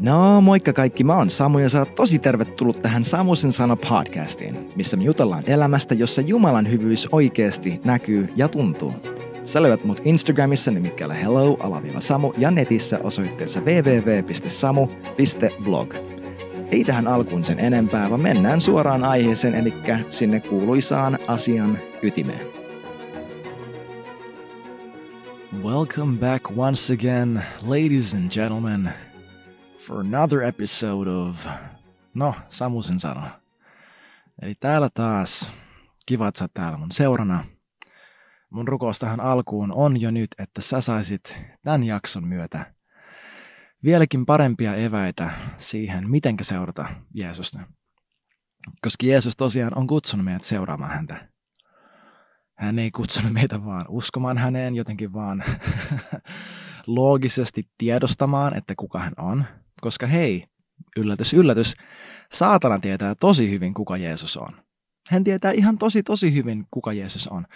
No moikka kaikki, mä oon Samu ja sä oot tosi tervetullut tähän Samusen sana podcastiin, missä me jutellaan elämästä, jossa Jumalan hyvyys oikeasti näkyy ja tuntuu. Sä löydät mut Instagramissa nimikkeellä hello Samu ja netissä osoitteessa www.samu.blog. Ei tähän alkuun sen enempää, vaan mennään suoraan aiheeseen, eli sinne kuuluisaan asian ytimeen. Welcome back once again, ladies and gentlemen, for another episode of, no, Samusen sana. Eli täällä taas, kiva, että sä täällä mun seurana. Mun rukous tähän alkuun on jo nyt, että sä saisit tämän jakson myötä vieläkin parempia eväitä siihen, miten seurata Jeesusta. Koska Jeesus tosiaan on kutsunut meidät seuraamaan häntä. Hän ei kutsunut meitä vaan uskomaan häneen, jotenkin vaan loogisesti tiedostamaan, että kuka hän on. Koska hei, yllätys, yllätys, saatana tietää tosi hyvin, kuka Jeesus on. Hän tietää ihan tosi, tosi hyvin, kuka Jeesus on.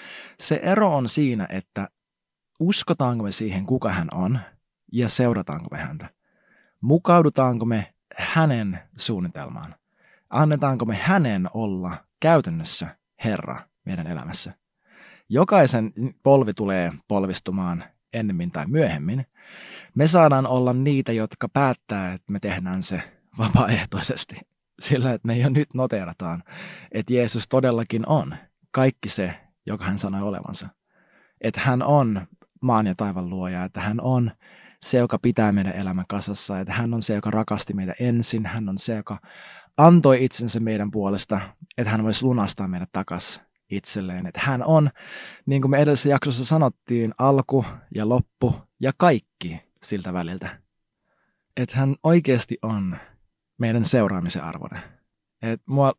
Se ero on siinä, että uskotaanko me siihen, kuka hän on, ja seurataanko me häntä. Mukaudutaanko me hänen suunnitelmaan. Annetaanko me hänen olla käytännössä Herra meidän elämässä. Jokaisen polvi tulee polvistumaan ennemmin tai myöhemmin. Me saadaan olla niitä, jotka päättää, että me tehdään se vapaaehtoisesti. Sillä, että me jo nyt noteerataan, että Jeesus todellakin on kaikki se, joka hän sanoi olevansa. Että hän on maan ja taivan luoja, että hän on se, joka pitää meidän elämän kasassa, että hän on se, joka rakasti meitä ensin, hän on se, joka antoi itsensä meidän puolesta, että hän voisi lunastaa meidät takaisin itselleen. Että hän on, niin kuin me edellisessä jaksossa sanottiin, alku ja loppu ja kaikki siltä väliltä. Että hän oikeasti on meidän seuraamisen arvoinen. Et mua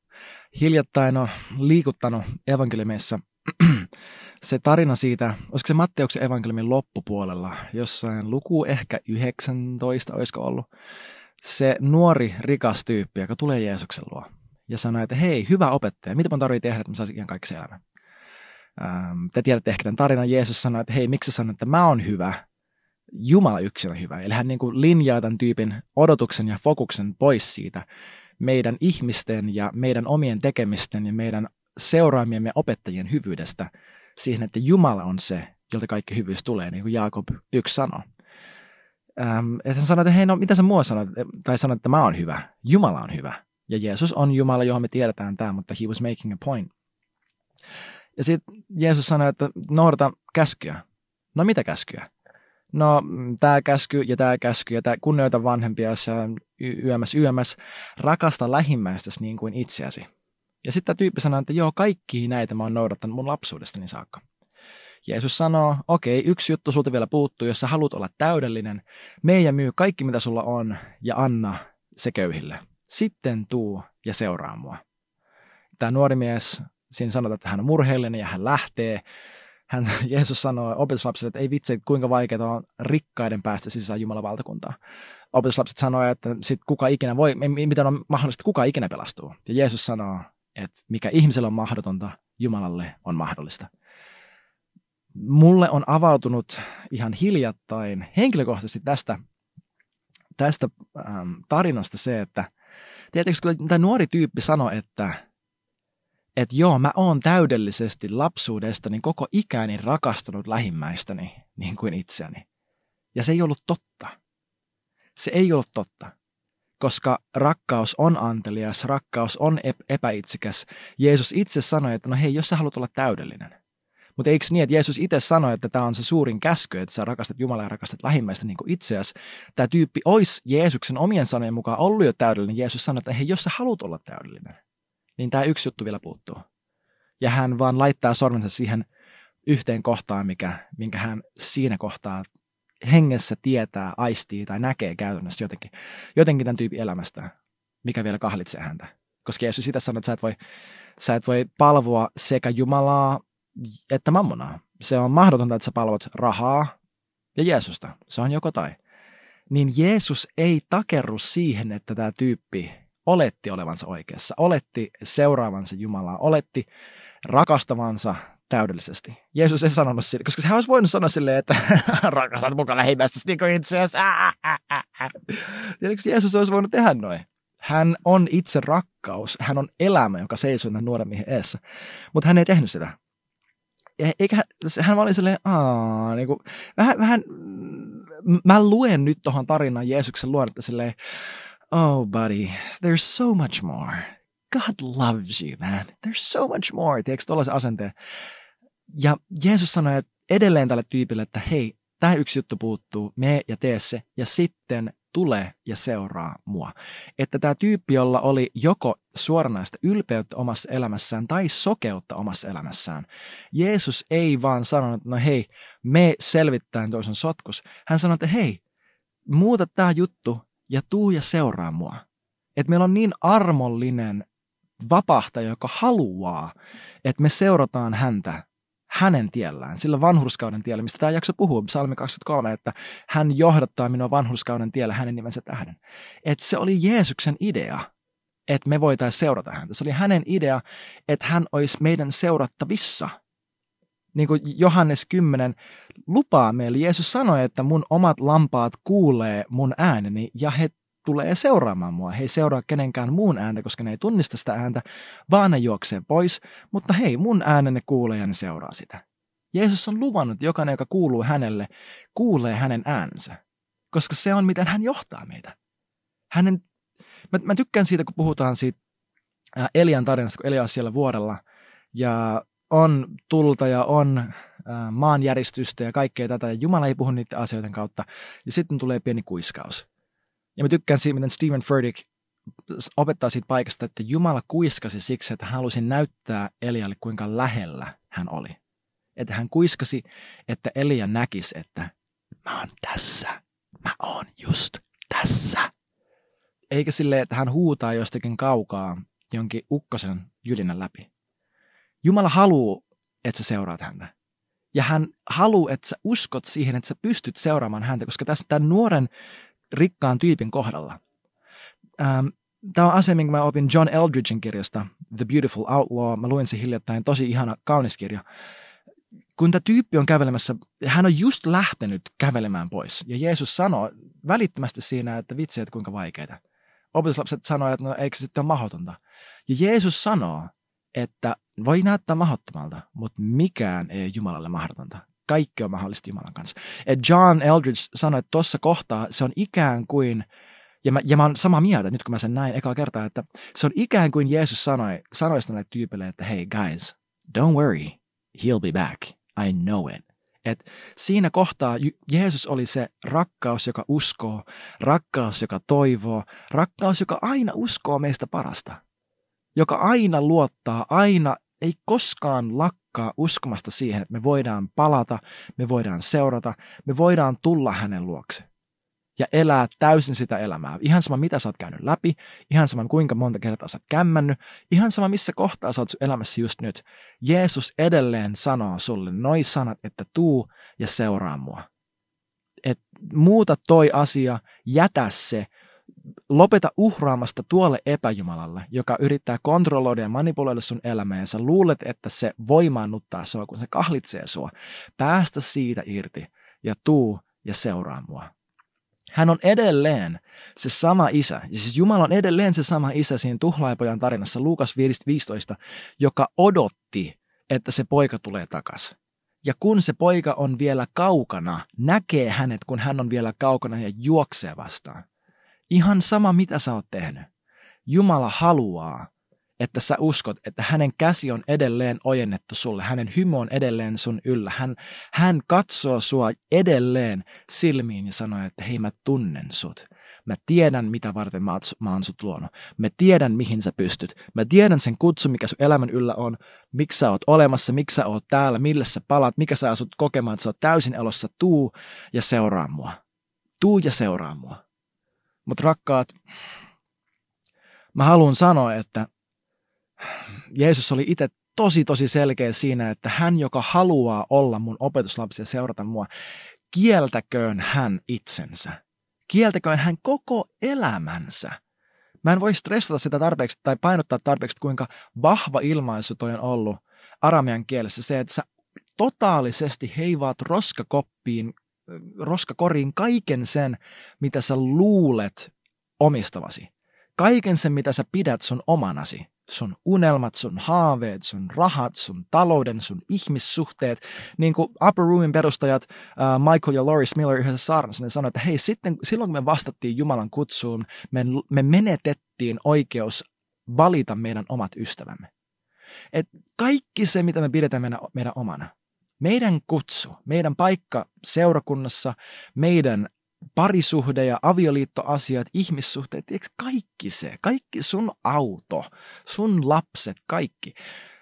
hiljattain on liikuttanut evankeliumissa se tarina siitä, olisiko se Matteuksen evankeliumin loppupuolella, jossain luku ehkä 19, olisiko ollut, se nuori rikas tyyppi, joka tulee Jeesuksen luo ja sanoo, että hei, hyvä opettaja, mitä mä tarvitsen tehdä, että mä saisin ihan kaikki elämän. Ähm, te tiedätte ehkä tämän tarinan, Jeesus sanoi, että hei, miksi sä sanoit, että mä oon hyvä, Jumala yksin on hyvä. Eli hän niin kuin linjaa tämän tyypin odotuksen ja fokuksen pois siitä meidän ihmisten ja meidän omien tekemisten ja meidän seuraamiemme opettajien hyvyydestä siihen, että Jumala on se, jolta kaikki hyvyys tulee, niin kuin Jaakob yksi sanoo. Ähm, että hän sanoi, että hei, no mitä sä mua sanoit? Tai sanoit, että mä oon hyvä. Jumala on hyvä. Ja Jeesus on Jumala, johon me tiedetään tämä, mutta he was making a point. Ja sitten Jeesus sanoi, että noudata käskyä. No mitä käskyä? No tämä käsky ja tämä käsky ja tämä kunnioita vanhempia yömäs yömäs, rakasta lähimmäistäsi niin kuin itseäsi. Ja sitten tämä tyyppi sanoo, että joo, kaikki näitä mä oon noudattanut mun lapsuudestani saakka. Jeesus sanoo, okei, okay, yksi juttu sulta vielä puuttuu, jos sä haluat olla täydellinen, mene ja myy kaikki mitä sulla on ja anna se köyhille. Sitten tuu ja seuraa mua. Tämä nuori mies, siinä sanotaan, että hän on murheellinen ja hän lähtee. Hän, Jeesus sanoi opetuslapsille, että ei vitsi, kuinka vaikeaa on rikkaiden päästä sisään Jumalan valtakuntaa. Opetuslapset sanoivat, että sit kuka ikinä voi, miten on mahdollista, kuka ikinä pelastuu. Ja Jeesus sanoo, että mikä ihmisellä on mahdotonta, Jumalalle on mahdollista. Mulle on avautunut ihan hiljattain henkilökohtaisesti tästä, tästä ähm, tarinasta se, että Tiedätkö, kun tämä nuori tyyppi sanoi, että, että joo, mä oon täydellisesti lapsuudestani koko ikäni rakastanut lähimmäistäni niin kuin itseäni. Ja se ei ollut totta. Se ei ollut totta. Koska rakkaus on antelias, rakkaus on epäitsikäs. Jeesus itse sanoi, että no hei, jos sä haluat olla täydellinen, mutta eikö niin, että Jeesus itse sanoi, että tämä on se suurin käsky, että sä rakastat Jumalaa ja rakastat lähimmäistä niin kuin itseäsi. Tämä tyyppi olisi Jeesuksen omien sanojen mukaan ollut jo täydellinen. Jeesus sanoi, että hei, jos sä haluat olla täydellinen, niin tämä yksi juttu vielä puuttuu. Ja hän vaan laittaa sormensa siihen yhteen kohtaan, mikä, minkä hän siinä kohtaa hengessä tietää, aistii tai näkee käytännössä jotenkin, jotenkin tämän tyypin elämästä, mikä vielä kahlitsee häntä. Koska Jeesus sitä sanoi, että sä et voi, sä et voi palvoa sekä Jumalaa että mammonaa. Se on mahdotonta, että sä palvot rahaa ja Jeesusta. Se on joko tai. Niin Jeesus ei takerru siihen, että tämä tyyppi oletti olevansa oikeassa, oletti seuraavansa Jumalaa, oletti rakastavansa täydellisesti. Jeesus ei sanonut sille, koska hän olisi voinut sanoa silleen, että rakastat mukaan lähimmäistä niin kuin itseäsi. Jeesus olisi voinut tehdä noin. Hän on itse rakkaus, hän on elämä, joka seisoo tämän nuoren miehen eessä. Mutta hän ei tehnyt sitä. Eikä, hän oli silleen, Aa, niin kuin, vähän, vähän, mä luen nyt tuohon tarinaan Jeesuksen luonnetta silleen, oh buddy, there's so much more. God loves you, man. There's so much more. Tiedätkö tuollaisen asenteen? Ja Jeesus sanoi että edelleen tälle tyypille, että hei, tämä yksi juttu puuttuu, me ja tee se, ja sitten tule ja seuraa mua. Että tämä tyyppi, jolla oli joko suoranaista ylpeyttä omassa elämässään tai sokeutta omassa elämässään, Jeesus ei vaan sanonut, että no hei, me selvittäen toisen sotkus. Hän sanoi, että hei, muuta tämä juttu ja tuu ja seuraa mua. Että meillä on niin armollinen vapahtaja, joka haluaa, että me seurataan häntä hänen tiellään, sillä vanhurskauden tiellä, mistä tämä jakso puhuu, psalmi 23, että hän johdattaa minua vanhurskauden tiellä hänen nimensä tähden. Että se oli Jeesuksen idea, että me voitaisiin seurata häntä. Se oli hänen idea, että hän olisi meidän seurattavissa. Niin kuin Johannes 10 lupaa meille. Jeesus sanoi, että mun omat lampaat kuulee mun ääneni ja he tulee seuraamaan mua. He ei seuraa kenenkään muun ääntä, koska ne ei tunnista sitä ääntä, vaan ne juoksee pois. Mutta hei, mun äänenne kuulee ja ne seuraa sitä. Jeesus on luvannut, jokainen, joka kuuluu hänelle, kuulee hänen äänensä. Koska se on, miten hän johtaa meitä. Hänen, mä, mä tykkään siitä, kun puhutaan siitä Elian tarinasta, kun Elia on siellä vuorella ja on tulta ja on maanjäristystä ja kaikkea tätä, ja Jumala ei puhu niiden asioiden kautta, ja sitten tulee pieni kuiskaus. Ja mä tykkään siitä, miten Stephen Furtick opettaa siitä paikasta, että Jumala kuiskasi siksi, että hän halusi näyttää Elialle, kuinka lähellä hän oli. Että hän kuiskasi, että Elia näkisi, että mä oon tässä. Mä oon just tässä. Eikä sille, että hän huutaa jostakin kaukaa jonkin ukkosen jylinän läpi. Jumala haluaa, että sä seuraat häntä. Ja hän haluaa, että sä uskot siihen, että sä pystyt seuraamaan häntä, koska tässä tämän nuoren rikkaan tyypin kohdalla. Ähm, Tämä on asia, minkä mä opin John Eldridgein kirjasta, The Beautiful Outlaw. Mä luin se hiljattain, tosi ihana, kaunis kirja. Kun tämä tyyppi on kävelemässä, hän on just lähtenyt kävelemään pois. Ja Jeesus sanoo välittömästi siinä, että vitsi, että kuinka vaikeita. Opetuslapset sanoo, että no eikö se sitten ole mahdotonta. Ja Jeesus sanoo, että voi näyttää mahdottomalta, mutta mikään ei ole Jumalalle mahdotonta kaikki on mahdollista Jumalan kanssa. Et John Eldridge sanoi, että tuossa kohtaa se on ikään kuin, ja mä, ja mä oon samaa mieltä nyt kun mä sen näin ekaa kertaa, että se on ikään kuin Jeesus sanoi, sanoi näille tyypille, että hei guys, don't worry, he'll be back, I know it. Et siinä kohtaa Jeesus oli se rakkaus, joka uskoo, rakkaus, joka toivoo, rakkaus, joka aina uskoo meistä parasta, joka aina luottaa, aina ei koskaan lakkaa uskomasta siihen, että me voidaan palata, me voidaan seurata, me voidaan tulla hänen luokse ja elää täysin sitä elämää. Ihan sama, mitä sä oot käynyt läpi, ihan sama, kuinka monta kertaa sä oot kämmännyt, ihan sama, missä kohtaa sä oot sun elämässä just nyt. Jeesus edelleen sanoo sulle noi sanat, että tuu ja seuraa mua. Et muuta toi asia, jätä se, lopeta uhraamasta tuolle epäjumalalle, joka yrittää kontrolloida ja manipuloida sun elämää ja sä luulet, että se voimaannuttaa sua, kun se kahlitsee sua. Päästä siitä irti ja tuu ja seuraa mua. Hän on edelleen se sama isä, ja siis Jumala on edelleen se sama isä siinä tuhlaipojan tarinassa Luukas 15, joka odotti, että se poika tulee takaisin. Ja kun se poika on vielä kaukana, näkee hänet, kun hän on vielä kaukana ja juoksee vastaan. Ihan sama, mitä sä oot tehnyt. Jumala haluaa, että sä uskot, että hänen käsi on edelleen ojennettu sulle, hänen hymy on edelleen sun yllä. Hän, hän katsoo sua edelleen silmiin ja sanoo, että hei mä tunnen sut. Mä tiedän, mitä varten mä, mä oon sut luonut. Mä tiedän, mihin sä pystyt. Mä tiedän sen kutsu, mikä sun elämän yllä on, miksi sä oot olemassa, miksi sä oot täällä, millä sä palaat, mikä sä asut kokemaan, että sä oot täysin elossa. Tuu ja seuraa mua. Tuu ja seuraa mua. Mutta rakkaat, mä haluan sanoa, että Jeesus oli itse tosi tosi selkeä siinä, että hän, joka haluaa olla mun opetuslapsi ja seurata mua, kieltäköön hän itsensä. Kieltäköön hän koko elämänsä. Mä en voi stressata sitä tarpeeksi tai painottaa tarpeeksi, kuinka vahva ilmaisu toi on ollut aramean kielessä se, että sä totaalisesti heivaat roskakoppiin, roskakoriin kaiken sen, mitä sä luulet omistavasi. Kaiken sen, mitä sä pidät sun omanasi. Sun unelmat, sun haaveet, sun rahat, sun talouden, sun ihmissuhteet. Niin kuin Upper Roomin perustajat uh, Michael ja Loris Miller yhdessä saarnassa, ne sanoivat, että hei, sitten, silloin kun me vastattiin Jumalan kutsuun, me, me menetettiin oikeus valita meidän omat ystävämme. Et kaikki se, mitä me pidetään meidän, meidän omana, meidän kutsu, meidän paikka seurakunnassa, meidän parisuhde ja avioliittoasiat, ihmissuhteet, eikö kaikki se, kaikki sun auto, sun lapset, kaikki,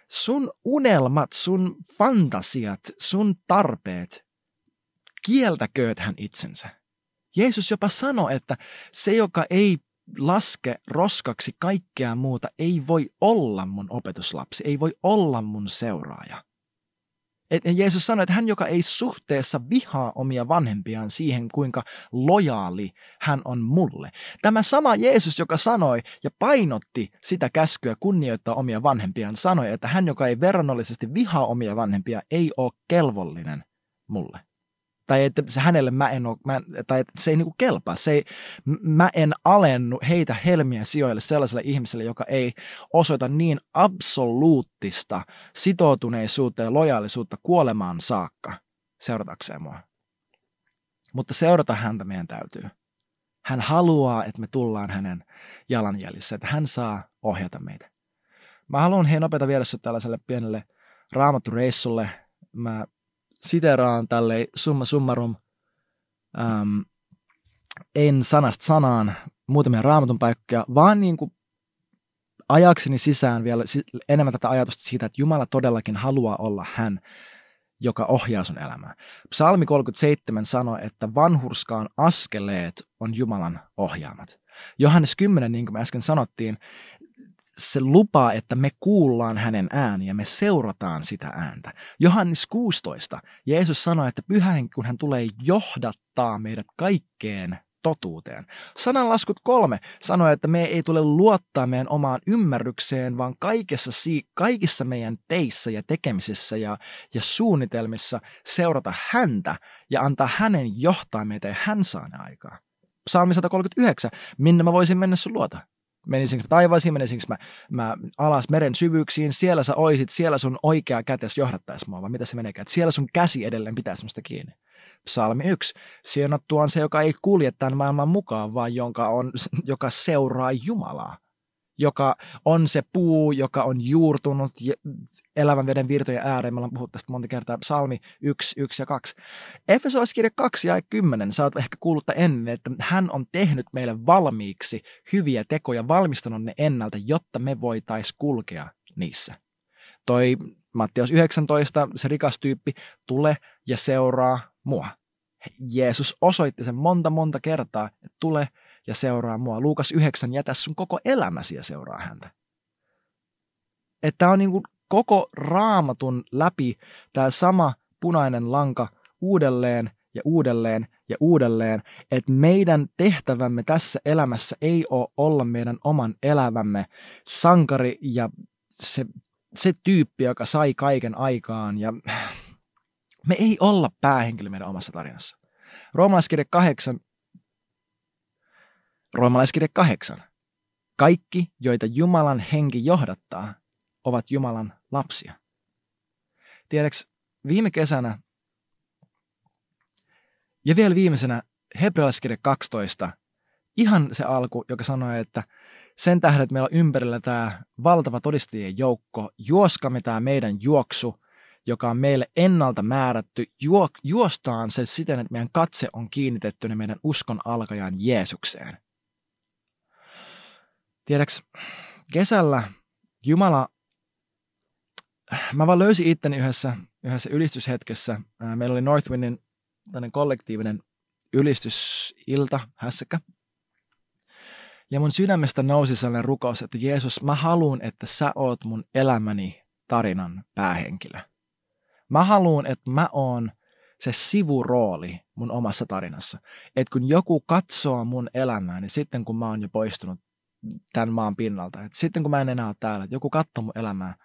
sun unelmat, sun fantasiat, sun tarpeet, kieltäkööt hän itsensä. Jeesus jopa sanoi, että se, joka ei laske roskaksi kaikkea muuta, ei voi olla mun opetuslapsi, ei voi olla mun seuraaja. Et Jeesus sanoi, että hän, joka ei suhteessa vihaa omia vanhempiaan siihen, kuinka lojaali hän on mulle. Tämä sama Jeesus, joka sanoi ja painotti sitä käskyä kunnioittaa omia vanhempiaan, sanoi, että hän, joka ei verrannollisesti vihaa omia vanhempia, ei ole kelvollinen mulle tai että se hänelle mä en ole, mä, tai että se ei niinku kelpaa. Se ei, mä en alennu heitä helmiä sijoille sellaiselle ihmiselle, joka ei osoita niin absoluuttista sitoutuneisuutta ja lojaalisuutta kuolemaan saakka seuratakseen mua. Mutta seurata häntä meidän täytyy. Hän haluaa, että me tullaan hänen jalanjäljissä, että hän saa ohjata meitä. Mä haluan hei nopeita viedä tällaiselle pienelle raamattureissulle. Mä siteraan tälle summa summarum, äm, en sanasta sanaan muutamia raamatun paikkoja, vaan niin kuin ajakseni sisään vielä enemmän tätä ajatusta siitä, että Jumala todellakin haluaa olla hän, joka ohjaa sun elämää. Psalmi 37 sanoo, että vanhurskaan askeleet on Jumalan ohjaamat. Johannes 10, niin kuin me äsken sanottiin, se lupaa, että me kuullaan hänen ääni ja me seurataan sitä ääntä. Johannes 16, Jeesus sanoi, että pyhä kun hän tulee johdattaa meidät kaikkeen totuuteen. Sananlaskut kolme sanoi, että me ei tule luottaa meidän omaan ymmärrykseen, vaan kaikessa, kaikissa meidän teissä ja tekemisissä ja, ja suunnitelmissa seurata häntä ja antaa hänen johtaa meitä ja hän saa ne aikaa. Psalmi 139, minne mä voisin mennä sun luota? Menisinkö taivaisiin, menisinkö mä, mä alas meren syvyyksiin, siellä sä oisit, siellä sun oikea kätes johdattaisi mua, vai mitä se meneekään, että siellä sun käsi edelleen pitää semmoista kiinni. Psalmi 1. Siunattu on se, joka ei kulje tämän maailman mukaan, vaan jonka, on, joka seuraa Jumalaa joka on se puu, joka on juurtunut elävän veden virtojen ääreen. Me ollaan puhuttu tästä monta kertaa. Psalmi 1, 1 ja 2. Efesolaiskirja 2 ja 10. Sä oot ehkä kuullut ennen, että hän on tehnyt meille valmiiksi hyviä tekoja, valmistanut ne ennalta, jotta me voitais kulkea niissä. Toi Mattias 19, se rikas tyyppi, tule ja seuraa mua. Jeesus osoitti sen monta monta kertaa, että tule ja seuraa mua. Luukas 9, jätä sun koko elämäsi ja seuraa häntä. Että on niin kuin koko raamatun läpi tämä sama punainen lanka uudelleen ja uudelleen ja uudelleen, että meidän tehtävämme tässä elämässä ei ole olla meidän oman elämämme sankari ja se, se tyyppi, joka sai kaiken aikaan ja me ei olla päähenkilö meidän omassa tarinassa. Roomalaiskirja 8 Roomalaiskirja 8. Kaikki, joita Jumalan henki johdattaa, ovat Jumalan lapsia. Tiedäks, viime kesänä ja vielä viimeisenä Hebrealaiskirja 12, ihan se alku, joka sanoi, että sen tähden, että meillä on ympärillä tämä valtava todistajien joukko, juoskamme tämä meidän juoksu, joka on meille ennalta määrätty, juostaan se siten, että meidän katse on kiinnitetty meidän uskon alkajan Jeesukseen. Tiedäks, kesällä Jumala, mä vaan löysin itteni yhdessä, yhdessä ylistyshetkessä. Meillä oli Northwindin kollektiivinen ylistysilta, hässäkkä. Ja mun sydämestä nousi sellainen rukous, että Jeesus, mä haluan, että sä oot mun elämäni tarinan päähenkilö. Mä haluan, että mä oon se sivurooli mun omassa tarinassa. Että kun joku katsoo mun elämää, niin sitten kun mä oon jo poistunut tämän maan pinnalta. Et sitten kun mä en enää ole täällä, että joku katsoo mun elämää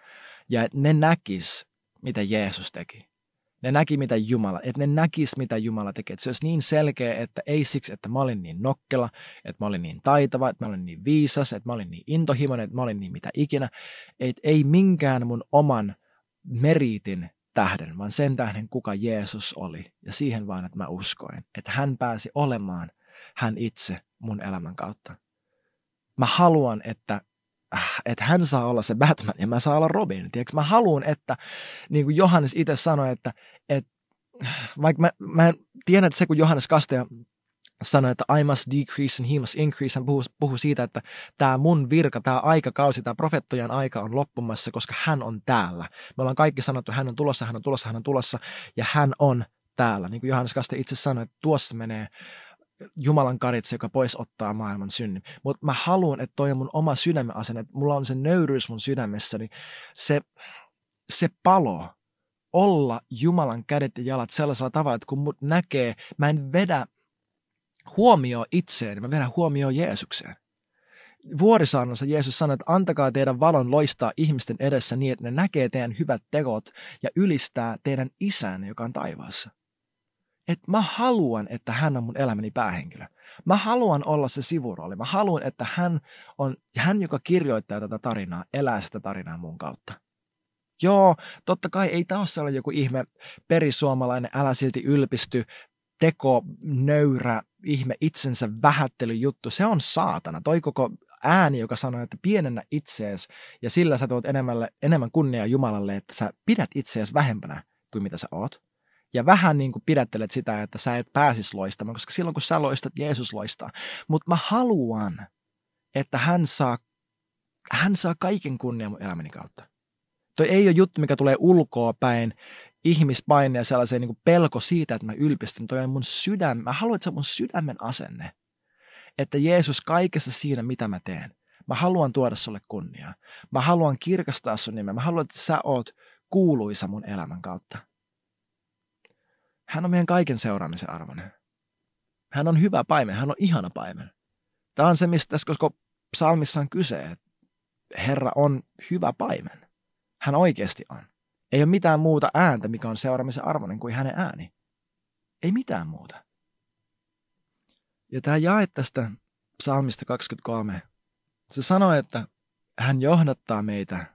ja että ne näkis, mitä Jeesus teki. Ne näki, mitä Jumala, että ne näkis, mitä Jumala tekee. Että se olisi niin selkeä, että ei siksi, että mä olin niin nokkela, että mä olin niin taitava, että mä olin niin viisas, että mä olin niin intohimoinen, että mä olin niin mitä ikinä. Että ei minkään mun oman meriitin tähden, vaan sen tähden, kuka Jeesus oli. Ja siihen vaan, että mä uskoin, että hän pääsi olemaan hän itse mun elämän kautta. Mä haluan, että äh, että hän saa olla se Batman ja mä saa olla Robin. Tiedätkö? Mä haluan, että niin kuin Johannes itse sanoi, että, että vaikka mä, mä en tiedä, että se kun Johannes Kastaja sanoi, että I must decrease and he must increase. Hän puhuu, puhuu siitä, että tämä mun virka, tämä aikakausi, tämä profettojan aika on loppumassa, koska hän on täällä. Me ollaan kaikki sanottu, hän on tulossa, hän on tulossa, hän on tulossa ja hän on täällä. Niin kuin Johannes Kaste itse sanoi, että tuossa menee Jumalan karitse, joka pois ottaa maailman synnin. Mutta mä haluan, että toi on mun oma sydämen asenne, että mulla on se nöyryys mun sydämessäni, se, se palo olla Jumalan kädet ja jalat sellaisella tavalla, että kun mut näkee, mä en vedä huomioon itseen, mä vedän huomioon Jeesukseen. Vuorisaarnassa Jeesus sanoi, että antakaa teidän valon loistaa ihmisten edessä niin, että ne näkee teidän hyvät teot ja ylistää teidän isän, joka on taivaassa että mä haluan, että hän on mun elämäni päähenkilö. Mä haluan olla se sivurooli. Mä haluan, että hän on hän, joka kirjoittaa tätä tarinaa, elää sitä tarinaa mun kautta. Joo, totta kai ei taas ole joku ihme perisuomalainen, älä silti ylpisty, teko, nöyrä, ihme itsensä vähättelyjuttu. Se on saatana. Toi koko ääni, joka sanoo, että pienennä itseesi ja sillä sä tuot enemmän, enemmän kunniaa Jumalalle, että sä pidät itseäsi vähempänä kuin mitä sä oot ja vähän niin kuin pidättelet sitä, että sä et pääsisi loistamaan, koska silloin kun sä loistat, Jeesus loistaa. Mutta mä haluan, että hän saa, hän saa kaiken kunnian mun elämäni kautta. Toi ei ole juttu, mikä tulee ulkoa päin, ihmispaine ja sellaiseen niin pelko siitä, että mä ylpistyn. Toi on mun sydän. Mä haluan, että se on mun sydämen asenne. Että Jeesus kaikessa siinä, mitä mä teen. Mä haluan tuoda sulle kunniaa. Mä haluan kirkastaa sun nimeä. Mä haluan, että sä oot kuuluisa mun elämän kautta. Hän on meidän kaiken seuraamisen arvoinen. Hän on hyvä paimen, hän on ihana paimen. Tämä on se, mistä tässä koko psalmissa on kyse, että Herra on hyvä paimen. Hän oikeasti on. Ei ole mitään muuta ääntä, mikä on seuraamisen arvoinen kuin hänen ääni. Ei mitään muuta. Ja tämä jae tästä psalmista 23, se sanoo, että hän johdattaa meitä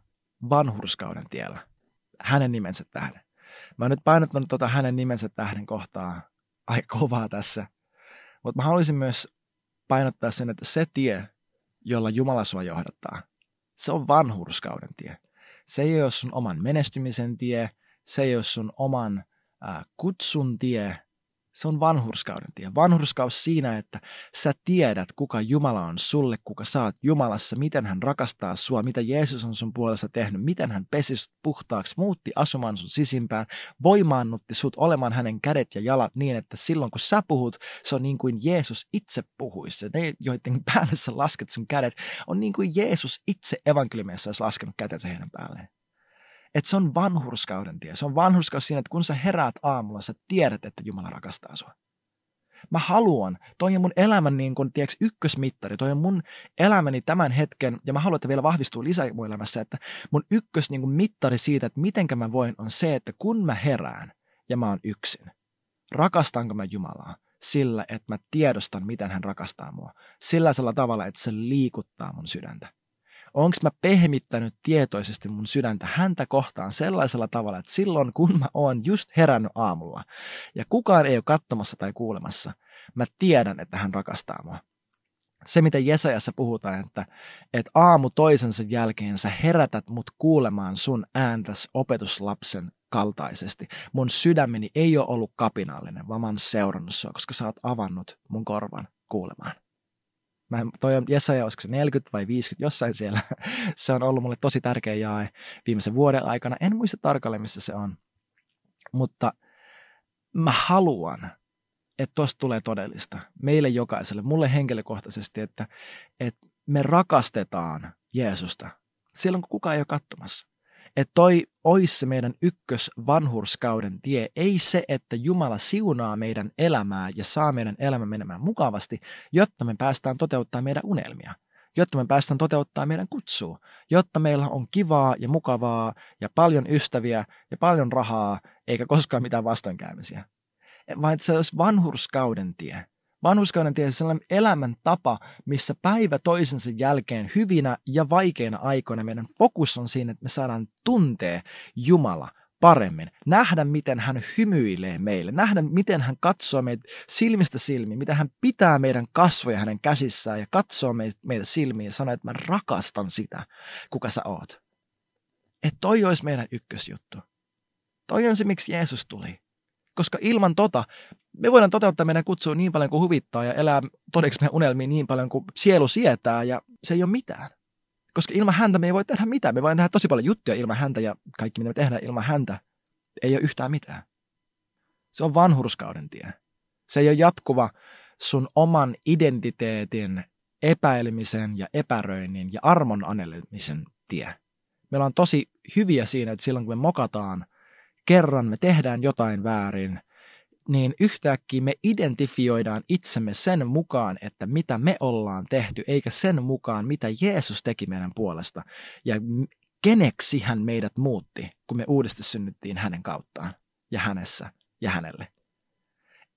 vanhurskauden tiellä hänen nimensä tähden. Mä oon nyt painottanut tuota hänen nimensä tähden kohtaa aika kovaa tässä. Mutta mä haluaisin myös painottaa sen, että se tie, jolla Jumala sua johdattaa, se on vanhurskauden tie. Se ei ole sun oman menestymisen tie, se ei ole sun oman äh, kutsun tie, se on vanhurskauden tie. Vanhurskaus siinä, että sä tiedät, kuka Jumala on sulle, kuka sä oot Jumalassa, miten hän rakastaa sua, mitä Jeesus on sun puolesta tehnyt, miten hän pesi sut puhtaaksi, muutti asumaan sun sisimpään, voimaannutti sut olemaan hänen kädet ja jalat niin, että silloin kun sä puhut, se on niin kuin Jeesus itse puhuisi. Ne, joiden päälle sä lasket sun kädet, on niin kuin Jeesus itse evankeliumissa olisi laskenut kätensä heidän päälleen että se on vanhurskauden tie. Se on vanhurskaus siinä, että kun sä heräät aamulla, sä tiedät, että Jumala rakastaa sua. Mä haluan, toi on mun elämän niin kun, tiedätkö, ykkösmittari, toi on mun elämäni tämän hetken, ja mä haluan, että vielä vahvistuu lisää mun elämässä, että mun ykkös niin mittari siitä, että mitenkä mä voin, on se, että kun mä herään ja mä oon yksin, rakastanko mä Jumalaa sillä, että mä tiedostan, miten hän rakastaa mua, sillä tavalla, että se liikuttaa mun sydäntä. Onko mä pehmittänyt tietoisesti mun sydäntä häntä kohtaan sellaisella tavalla, että silloin kun mä oon just herännyt aamulla ja kukaan ei ole katsomassa tai kuulemassa, mä tiedän, että hän rakastaa mua. Se, mitä Jesajassa puhutaan, että, että aamu toisensa jälkeen sä herätät mut kuulemaan sun ääntäs opetuslapsen kaltaisesti. Mun sydämeni ei ole ollut kapinallinen, vaan mä oon seurannut sua, koska sä oot avannut mun korvan kuulemaan. Mä, toi on Jesaja, olisiko se 40 vai 50, jossain siellä. se on ollut mulle tosi tärkeä jae viimeisen vuoden aikana. En muista tarkalleen, missä se on. Mutta mä haluan, että tuosta tulee todellista meille jokaiselle, mulle henkilökohtaisesti, että, että me rakastetaan Jeesusta silloin, kun kukaan ei ole katsomassa että toi olisi se meidän ykkös vanhurskauden tie. Ei se, että Jumala siunaa meidän elämää ja saa meidän elämä menemään mukavasti, jotta me päästään toteuttaa meidän unelmia. jotta me päästään toteuttaa meidän kutsua, jotta meillä on kivaa ja mukavaa ja paljon ystäviä ja paljon rahaa, eikä koskaan mitään vastoinkäymisiä. Vaan että se olisi vanhurskauden tie. Vanhuskauden tie on sellainen elämäntapa, missä päivä toisensa jälkeen hyvinä ja vaikeina aikoina meidän fokus on siinä, että me saadaan tuntea Jumala paremmin, nähdä miten hän hymyilee meille, nähdä miten hän katsoo meitä silmistä silmiin, miten hän pitää meidän kasvoja hänen käsissään ja katsoo meitä silmiin ja sanoo, että mä rakastan sitä, kuka sä oot. Että toi olisi meidän ykkösjuttu. Toi on se, miksi Jeesus tuli. Koska ilman tota me voidaan toteuttaa meidän kutsua niin paljon kuin huvittaa ja elää todeksi meidän unelmiin niin paljon kuin sielu sietää ja se ei ole mitään. Koska ilman häntä me ei voi tehdä mitään. Me voidaan tehdä tosi paljon juttuja ilman häntä ja kaikki mitä me tehdään ilman häntä ei ole yhtään mitään. Se on vanhurskauden tie. Se ei ole jatkuva sun oman identiteetin epäilemisen ja epäröinnin ja armon anelemisen tie. Meillä on tosi hyviä siinä, että silloin kun me mokataan, kerran me tehdään jotain väärin – niin yhtäkkiä me identifioidaan itsemme sen mukaan, että mitä me ollaan tehty, eikä sen mukaan, mitä Jeesus teki meidän puolesta. Ja keneksi hän meidät muutti, kun me uudesti synnyttiin hänen kauttaan ja hänessä ja hänelle.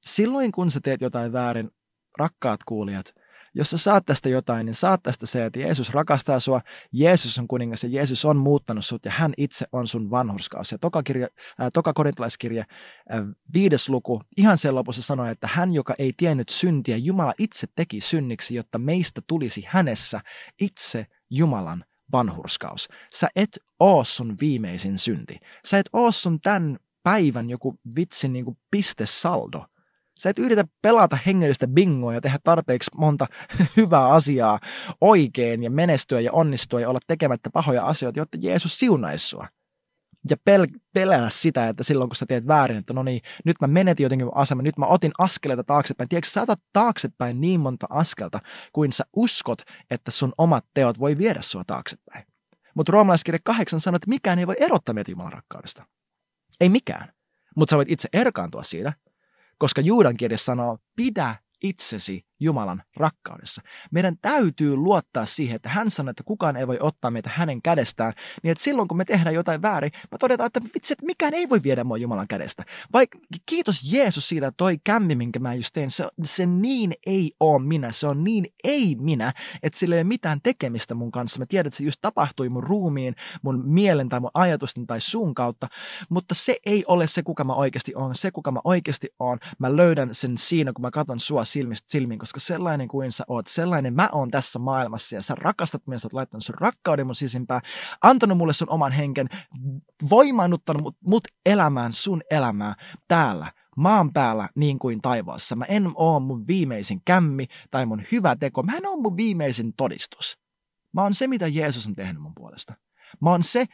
Silloin kun sä teet jotain väärin, rakkaat kuulijat, jos sä saat tästä jotain, niin saat tästä se, että Jeesus rakastaa sua, Jeesus on kuningas ja Jeesus on muuttanut sut ja hän itse on sun vanhurskaus. Ja toka, kirja, äh, toka korintalaiskirja, äh, viides luku, ihan sen lopussa sanoi, että hän, joka ei tiennyt syntiä, Jumala itse teki synniksi, jotta meistä tulisi hänessä itse Jumalan vanhurskaus. Sä et oo sun viimeisin synti. Sä et oo sun tämän päivän joku vitsin niin kuin pistesaldo – Sä et yritä pelata hengellistä bingoa ja tehdä tarpeeksi monta hyvää asiaa oikein ja menestyä ja onnistua ja olla tekemättä pahoja asioita, jotta Jeesus siunaisi sua. Ja pel- pelätä sitä, että silloin kun sä teet väärin, että no niin, nyt mä menetin jotenkin asema, nyt mä otin askeleita taaksepäin. Tiedätkö, sä otat taaksepäin niin monta askelta, kuin sä uskot, että sun omat teot voi viedä sua taaksepäin. Mutta roomalaiskirja 8 sanoo, että mikään ei voi erottaa meitä Jumalan rakkaudesta. Ei mikään. Mutta sä voit itse erkaantua siitä, koska Juudan kirja sanoo, pidä itsesi Jumalan rakkaudessa. Meidän täytyy luottaa siihen, että hän sanoo, että kukaan ei voi ottaa meitä hänen kädestään, niin että silloin kun me tehdään jotain väärin, me todetaan, että vitsi, että mikään ei voi viedä mua Jumalan kädestä. Vaikka kiitos Jeesus siitä, toi kämmi, minkä mä just tein, se, se niin ei ole minä, se on niin ei minä, että sillä ei ole mitään tekemistä mun kanssa. Mä tiedän, että se just tapahtui mun ruumiin, mun mielen tai mun ajatusten tai suun kautta, mutta se ei ole se, kuka mä oikeasti on. Se, kuka mä oikeasti on, mä löydän sen siinä, kun mä katson sua silmistä silmiin, koska sellainen kuin sä oot, sellainen mä oon tässä maailmassa ja sä rakastat minua, sä oot laittanut sun rakkauden mun sisimpään, antanut mulle sun oman henken, voimannuttanut mut, mut elämään sun elämää täällä maan päällä niin kuin taivaassa. Mä en oo mun viimeisin kämmi tai mun hyvä teko. Mä en oo mun viimeisin todistus. Mä oon se, mitä Jeesus on tehnyt mun puolesta. Mä oon se,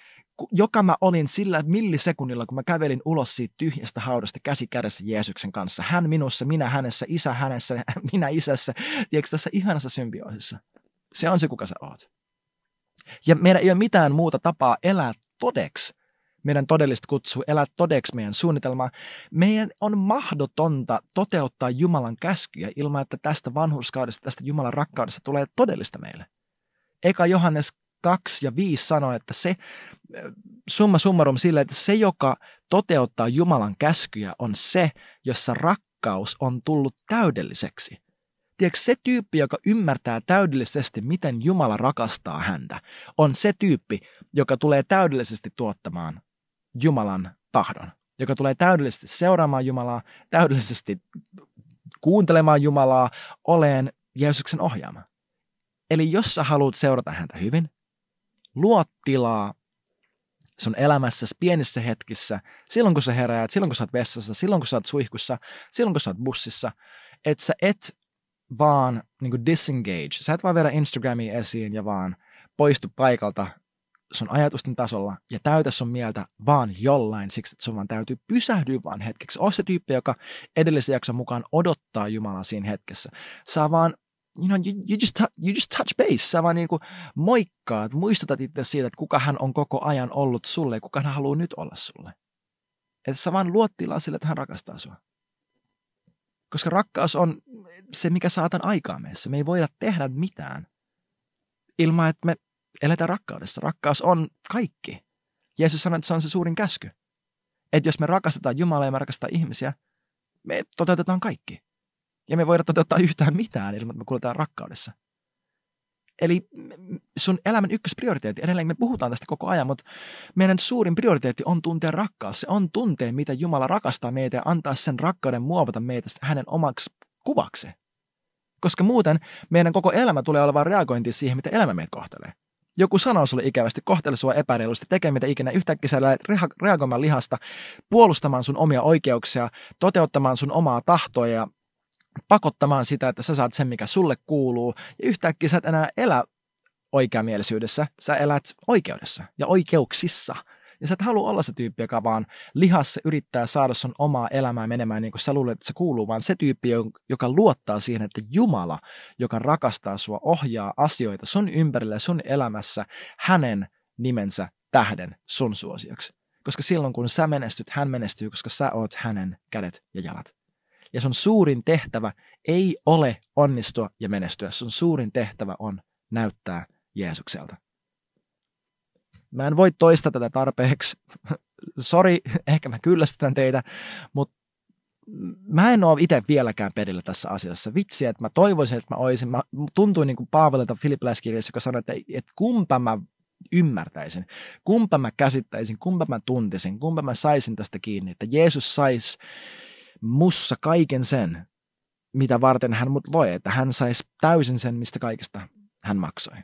joka mä olin sillä millisekunnilla, kun mä kävelin ulos siitä tyhjästä haudasta käsi kädessä Jeesuksen kanssa. Hän minussa, minä hänessä, isä hänessä, minä isässä. Tiedätkö, tässä ihanassa symbioosissa. Se on se, kuka sä oot. Ja meidän ei ole mitään muuta tapaa elää todeksi meidän todellista kutsua, elää todeksi meidän suunnitelmaa. Meidän on mahdotonta toteuttaa Jumalan käskyjä ilman, että tästä vanhurskaudesta, tästä Jumalan rakkaudesta tulee todellista meille. Eka Johannes 2 ja 5 sanoo, että se summa summarum sille, että se, joka toteuttaa Jumalan käskyjä, on se, jossa rakkaus on tullut täydelliseksi. Tiedätkö, se tyyppi, joka ymmärtää täydellisesti, miten Jumala rakastaa häntä, on se tyyppi, joka tulee täydellisesti tuottamaan Jumalan tahdon, joka tulee täydellisesti seuraamaan Jumalaa, täydellisesti kuuntelemaan Jumalaa, oleen Jeesuksen ohjaama. Eli jos sä haluat seurata häntä hyvin, luo tilaa sun elämässäsi pienissä hetkissä, silloin kun sä heräät, silloin kun sä oot vessassa, silloin kun sä oot suihkussa, silloin kun sä oot bussissa, että sä et vaan niin disengage, sä et vaan vedä Instagramia esiin ja vaan poistu paikalta sun ajatusten tasolla ja täytä sun mieltä vaan jollain siksi, että sun vaan täytyy pysähtyä vaan hetkeksi. Ole se tyyppi, joka edellisen jakson mukaan odottaa Jumalaa siinä hetkessä. Saa vaan you know, you, you, just, you just touch base. Sä vaan niinku moikkaat, muistutat itse siitä, että kuka hän on koko ajan ollut sulle ja kuka hän haluaa nyt olla sulle. Että sä vaan luot tilaa sille, että hän rakastaa sua. Koska rakkaus on se, mikä saatan aikaa meissä. Me ei voida tehdä mitään ilman, että me eletään rakkaudessa. Rakkaus on kaikki. Jeesus sanoi, että se on se suurin käsky. Että jos me rakastetaan Jumalaa ja me rakastetaan ihmisiä, me toteutetaan kaikki. Ja me voidaan toteuttaa yhtään mitään ilman, että me kuljetaan rakkaudessa. Eli sun elämän ykkösprioriteetti, edelleen me puhutaan tästä koko ajan, mutta meidän suurin prioriteetti on tuntea rakkaus. Se on tuntea, mitä Jumala rakastaa meitä ja antaa sen rakkauden muovata meitä hänen omaksi kuvaksi. Koska muuten meidän koko elämä tulee olemaan reagointi siihen, mitä elämä meitä kohtelee. Joku sanoo sulle ikävästi, kohtele sua epäreilusti, tekee mitä ikinä, yhtäkkiä sä reagoimaan lihasta, puolustamaan sun omia oikeuksia, toteuttamaan sun omaa tahtoa ja pakottamaan sitä, että sä saat sen, mikä sulle kuuluu, ja yhtäkkiä sä et enää elä oikeamielisyydessä, sä elät oikeudessa ja oikeuksissa. Ja sä et halua olla se tyyppi, joka vaan lihassa yrittää saada sun omaa elämää menemään niin kuin sä luulet, että se kuuluu, vaan se tyyppi, joka luottaa siihen, että Jumala, joka rakastaa sua, ohjaa asioita sun ympärillä ja sun elämässä hänen nimensä tähden sun suosioksi. Koska silloin kun sä menestyt, hän menestyy, koska sä oot hänen kädet ja jalat. Ja sun suurin tehtävä ei ole onnistua ja menestyä. Sun suurin tehtävä on näyttää Jeesukselta. Mä en voi toistaa tätä tarpeeksi. Sori, ehkä mä kyllästytän teitä, mutta mä en ole itse vieläkään perillä tässä asiassa. Vitsi, että mä toivoisin, että mä olisin. Mä, tuntuu niin kuin Paavalilta Filippiläiskirjassa, joka sanoi, että, että kumpa mä ymmärtäisin, kumpa mä käsittäisin, kumpa mä tuntisin, kumpa mä saisin tästä kiinni, että Jeesus saisi mussa kaiken sen, mitä varten hän mut loi, että hän saisi täysin sen, mistä kaikesta hän maksoi.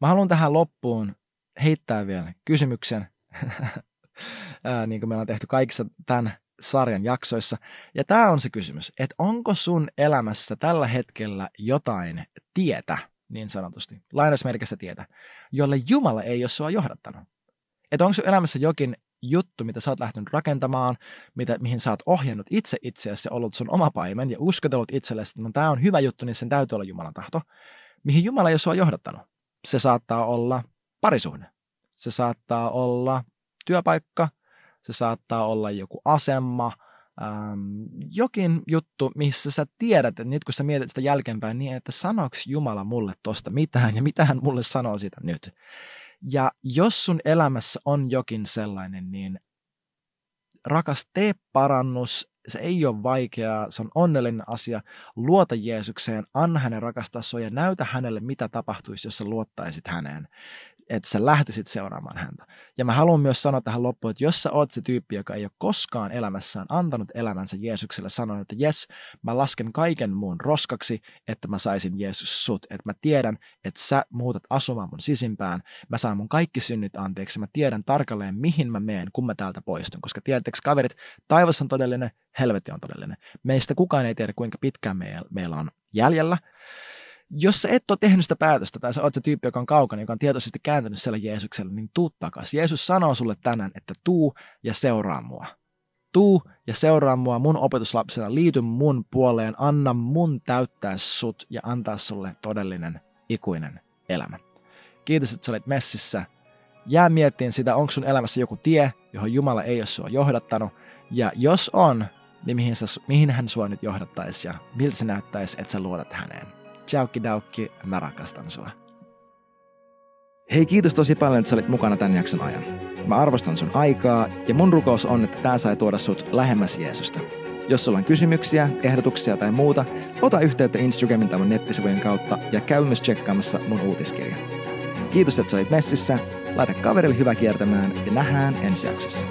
Mä haluan tähän loppuun heittää vielä kysymyksen, niin kuin meillä on tehty kaikissa tämän sarjan jaksoissa. Ja tämä on se kysymys, että onko sun elämässä tällä hetkellä jotain tietä, niin sanotusti, lainausmerkissä tietä, jolle Jumala ei ole sua johdattanut? Että onko sun elämässä jokin juttu, mitä sä oot lähtenyt rakentamaan, mitä, mihin sä oot ohjannut itse itseäsi ollut sun oma paimen ja uskotellut itsellesi, että no, tämä on hyvä juttu, niin sen täytyy olla Jumalan tahto, mihin Jumala ei ole johdattanut. Se saattaa olla parisuhde, se saattaa olla työpaikka, se saattaa olla joku asema, ähm, jokin juttu, missä sä tiedät, että nyt kun sä mietit sitä jälkeenpäin, niin että sanoks Jumala mulle tosta mitään ja mitä hän mulle sanoo siitä nyt. Ja jos sun elämässä on jokin sellainen, niin rakas, tee parannus, se ei ole vaikeaa, se on onnellinen asia. Luota Jeesukseen, anna hänen rakastaa sua ja näytä hänelle, mitä tapahtuisi, jos sä luottaisit häneen että sä lähtisit seuraamaan häntä. Ja mä haluan myös sanoa tähän loppuun, että jos sä oot se tyyppi, joka ei ole koskaan elämässään antanut elämänsä Jeesukselle, sanon, että jes, mä lasken kaiken muun roskaksi, että mä saisin Jeesus sut. Että mä tiedän, että sä muutat asumaan mun sisimpään, mä saan mun kaikki synnit anteeksi, mä tiedän tarkalleen, mihin mä meen, kun mä täältä poistun. Koska tiedättekö kaverit, taivas on todellinen, helvetti on todellinen. Meistä kukaan ei tiedä, kuinka pitkään meillä on jäljellä jos sä et ole tehnyt sitä päätöstä tai sä oot se tyyppi, joka on kaukana, joka on tietoisesti kääntynyt siellä Jeesukselle, niin tuu takaisin. Jeesus sanoo sulle tänään, että tuu ja seuraa mua. Tuu ja seuraa mua mun opetuslapsena, liity mun puoleen, anna mun täyttää sut ja antaa sulle todellinen ikuinen elämä. Kiitos, että sä olit messissä. Jää miettiin sitä, onko sun elämässä joku tie, johon Jumala ei ole sua johdattanut. Ja jos on, niin mihin, sä, mihin hän sua nyt johdattaisi ja miltä se näyttäisi, että sä luotat häneen. Ciaukki daukki, mä rakastan sua. Hei kiitos tosi paljon, että sä olit mukana tämän jakson ajan. Mä arvostan sun aikaa ja mun rukous on, että tää sai tuoda sut lähemmäs Jeesusta. Jos sulla on kysymyksiä, ehdotuksia tai muuta, ota yhteyttä Instagramin tai mun nettisivujen kautta ja käy myös tsekkaamassa mun uutiskirja. Kiitos, että sä olit messissä, laita kaverille hyvä kiertämään ja nähdään ensi jaksossa.